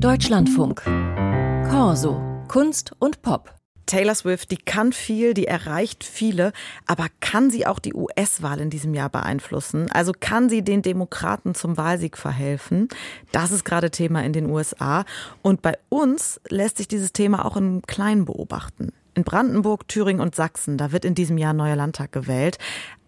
Deutschlandfunk. Corso. Kunst und Pop. Taylor Swift, die kann viel, die erreicht viele, aber kann sie auch die US-Wahl in diesem Jahr beeinflussen? Also kann sie den Demokraten zum Wahlsieg verhelfen? Das ist gerade Thema in den USA. Und bei uns lässt sich dieses Thema auch im Kleinen beobachten. In Brandenburg, Thüringen und Sachsen, da wird in diesem Jahr neuer Landtag gewählt.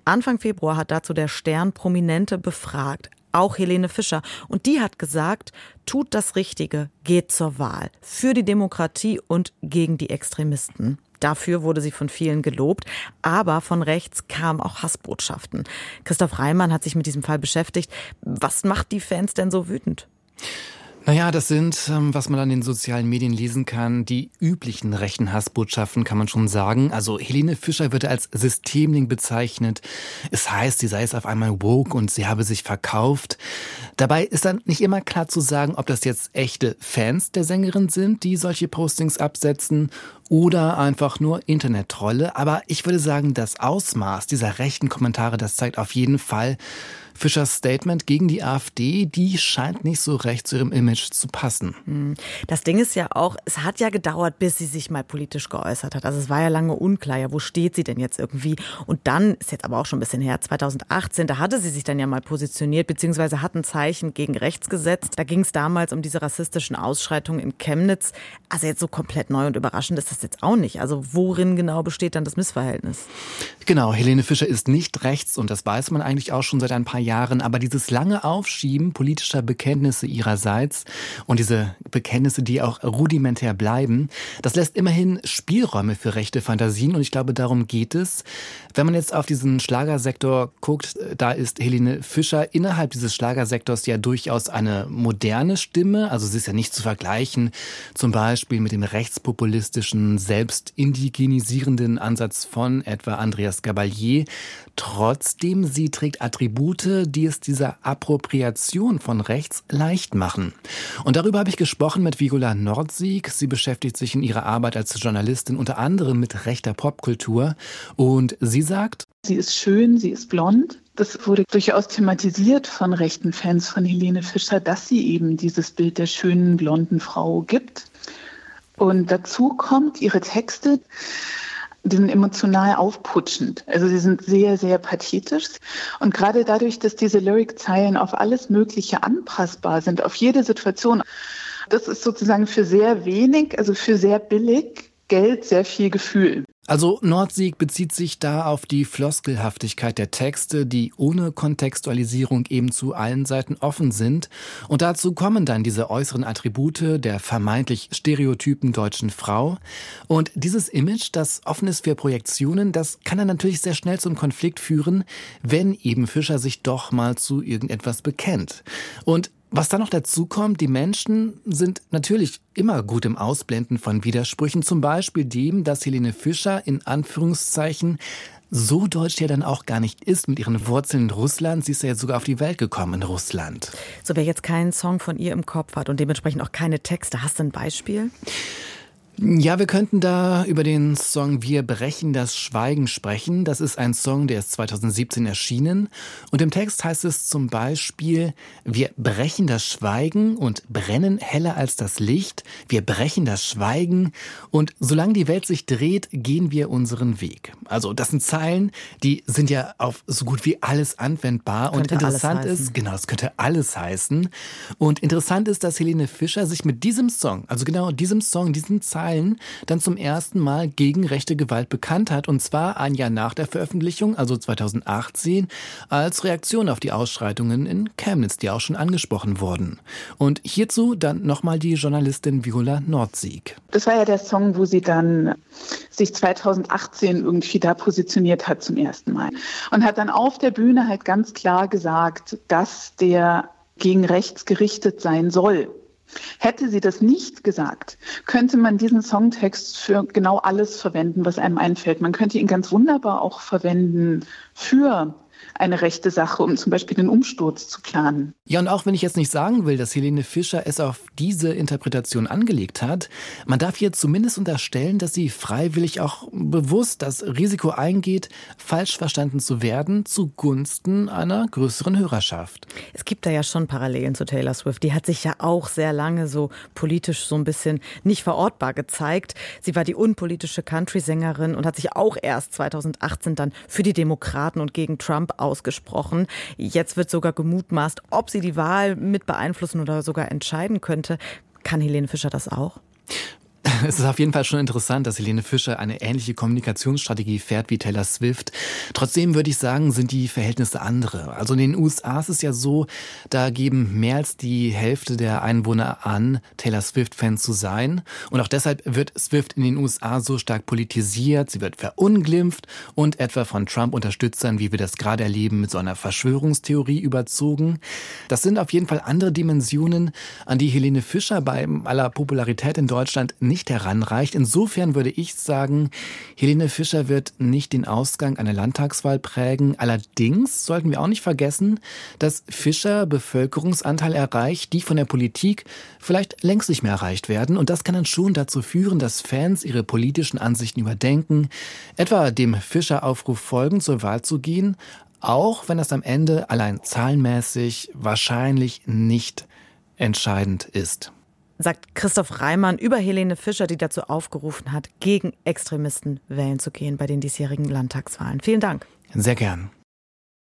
Anfang Februar hat dazu der Stern Prominente befragt auch Helene Fischer. Und die hat gesagt, tut das Richtige, geht zur Wahl. Für die Demokratie und gegen die Extremisten. Dafür wurde sie von vielen gelobt, aber von rechts kamen auch Hassbotschaften. Christoph Reimann hat sich mit diesem Fall beschäftigt. Was macht die Fans denn so wütend? Naja, das sind, ähm, was man an den sozialen Medien lesen kann, die üblichen rechten Hassbotschaften, kann man schon sagen. Also Helene Fischer wird als Systemling bezeichnet. Es heißt, sie sei es auf einmal woke und sie habe sich verkauft. Dabei ist dann nicht immer klar zu sagen, ob das jetzt echte Fans der Sängerin sind, die solche Postings absetzen oder einfach nur Internet-Trolle. Aber ich würde sagen, das Ausmaß dieser rechten Kommentare, das zeigt auf jeden Fall, Fischers Statement gegen die AfD, die scheint nicht so recht zu ihrem Image zu passen. Hm. Das Ding ist ja auch, es hat ja gedauert, bis sie sich mal politisch geäußert hat. Also es war ja lange unklar, ja, wo steht sie denn jetzt irgendwie? Und dann, ist jetzt aber auch schon ein bisschen her, 2018, da hatte sie sich dann ja mal positioniert, beziehungsweise hat ein Zeichen gegen rechts gesetzt. Da ging es damals um diese rassistischen Ausschreitungen in Chemnitz. Also jetzt so komplett neu und überraschend ist das jetzt auch nicht. Also worin genau besteht dann das Missverhältnis? Genau, Helene Fischer ist nicht rechts und das weiß man eigentlich auch schon seit ein paar Jahren. Jahren, aber dieses lange Aufschieben politischer Bekenntnisse ihrerseits und diese Bekenntnisse, die auch rudimentär bleiben, das lässt immerhin Spielräume für rechte Fantasien und ich glaube, darum geht es. Wenn man jetzt auf diesen Schlagersektor guckt, da ist Helene Fischer innerhalb dieses Schlagersektors ja durchaus eine moderne Stimme, also sie ist ja nicht zu vergleichen, zum Beispiel mit dem rechtspopulistischen, selbst indigenisierenden Ansatz von etwa Andreas Gabalier. Trotzdem, sie trägt Attribute, die es dieser Appropriation von rechts leicht machen. Und darüber habe ich gesprochen mit Vigula Nordsieg. Sie beschäftigt sich in ihrer Arbeit als Journalistin unter anderem mit rechter Popkultur. Und sie sagt, Sie ist schön, sie ist blond. Das wurde durchaus thematisiert von rechten Fans von Helene Fischer, dass sie eben dieses Bild der schönen blonden Frau gibt. Und dazu kommt ihre Texte die sind emotional aufputschend. Also sie sind sehr, sehr pathetisch. Und gerade dadurch, dass diese Lyric-Zeilen auf alles Mögliche anpassbar sind, auf jede Situation, das ist sozusagen für sehr wenig, also für sehr billig Geld sehr viel Gefühl. Also Nordsieg bezieht sich da auf die Floskelhaftigkeit der Texte, die ohne Kontextualisierung eben zu allen Seiten offen sind. Und dazu kommen dann diese äußeren Attribute der vermeintlich stereotypen deutschen Frau. Und dieses Image, das offen ist für Projektionen, das kann dann natürlich sehr schnell zum Konflikt führen, wenn eben Fischer sich doch mal zu irgendetwas bekennt. Und was dann noch dazu kommt, die Menschen sind natürlich immer gut im Ausblenden von Widersprüchen, zum Beispiel dem, dass Helene Fischer in Anführungszeichen so deutsch ja dann auch gar nicht ist mit ihren Wurzeln in Russland. Sie ist ja jetzt sogar auf die Welt gekommen in Russland. So, wer jetzt keinen Song von ihr im Kopf hat und dementsprechend auch keine Texte, hast du ein Beispiel? Ja, wir könnten da über den Song Wir brechen das Schweigen sprechen. Das ist ein Song, der ist 2017 erschienen. Und im Text heißt es zum Beispiel, wir brechen das Schweigen und brennen heller als das Licht. Wir brechen das Schweigen und solange die Welt sich dreht, gehen wir unseren Weg. Also das sind Zeilen, die sind ja auf so gut wie alles anwendbar. Könnte und interessant ist, genau, es könnte alles heißen. Und interessant ist, dass Helene Fischer sich mit diesem Song, also genau diesem Song, diesen Zeilen, Teilen dann zum ersten Mal gegen rechte Gewalt bekannt hat. Und zwar ein Jahr nach der Veröffentlichung, also 2018, als Reaktion auf die Ausschreitungen in Chemnitz, die auch schon angesprochen wurden. Und hierzu dann nochmal die Journalistin Viola Nordsieg. Das war ja der Song, wo sie dann sich 2018 irgendwie da positioniert hat zum ersten Mal. Und hat dann auf der Bühne halt ganz klar gesagt, dass der gegen rechts gerichtet sein soll. Hätte sie das nicht gesagt, könnte man diesen Songtext für genau alles verwenden, was einem einfällt. Man könnte ihn ganz wunderbar auch verwenden für eine rechte Sache, um zum Beispiel den Umsturz zu planen. Ja, und auch wenn ich jetzt nicht sagen will, dass Helene Fischer es auf diese Interpretation angelegt hat, man darf ihr zumindest unterstellen, dass sie freiwillig auch bewusst das Risiko eingeht, falsch verstanden zu werden zugunsten einer größeren Hörerschaft. Es gibt da ja schon Parallelen zu Taylor Swift. Die hat sich ja auch sehr lange so politisch so ein bisschen nicht verortbar gezeigt. Sie war die unpolitische Country-Sängerin und hat sich auch erst 2018 dann für die Demokraten und gegen Trump ausgesprochen. Jetzt wird sogar gemutmaßt, ob sie die Wahl mit beeinflussen oder sogar entscheiden könnte. Kann Helene Fischer das auch? Es ist auf jeden Fall schon interessant, dass Helene Fischer eine ähnliche Kommunikationsstrategie fährt wie Taylor Swift. Trotzdem würde ich sagen, sind die Verhältnisse andere. Also in den USA ist es ja so, da geben mehr als die Hälfte der Einwohner an, Taylor Swift-Fan zu sein. Und auch deshalb wird Swift in den USA so stark politisiert, sie wird verunglimpft und etwa von Trump-Unterstützern, wie wir das gerade erleben, mit so einer Verschwörungstheorie überzogen. Das sind auf jeden Fall andere Dimensionen, an die Helene Fischer bei aller Popularität in Deutschland heranreicht. Insofern würde ich sagen, Helene Fischer wird nicht den Ausgang einer Landtagswahl prägen. Allerdings sollten wir auch nicht vergessen, dass Fischer Bevölkerungsanteil erreicht, die von der Politik vielleicht längst nicht mehr erreicht werden. Und das kann dann schon dazu führen, dass Fans ihre politischen Ansichten überdenken, etwa dem Fischer-Aufruf folgen, zur Wahl zu gehen, auch wenn das am Ende allein zahlenmäßig wahrscheinlich nicht entscheidend ist sagt Christoph Reimann über Helene Fischer, die dazu aufgerufen hat, gegen Extremisten wählen zu gehen bei den diesjährigen Landtagswahlen. Vielen Dank. Sehr gern.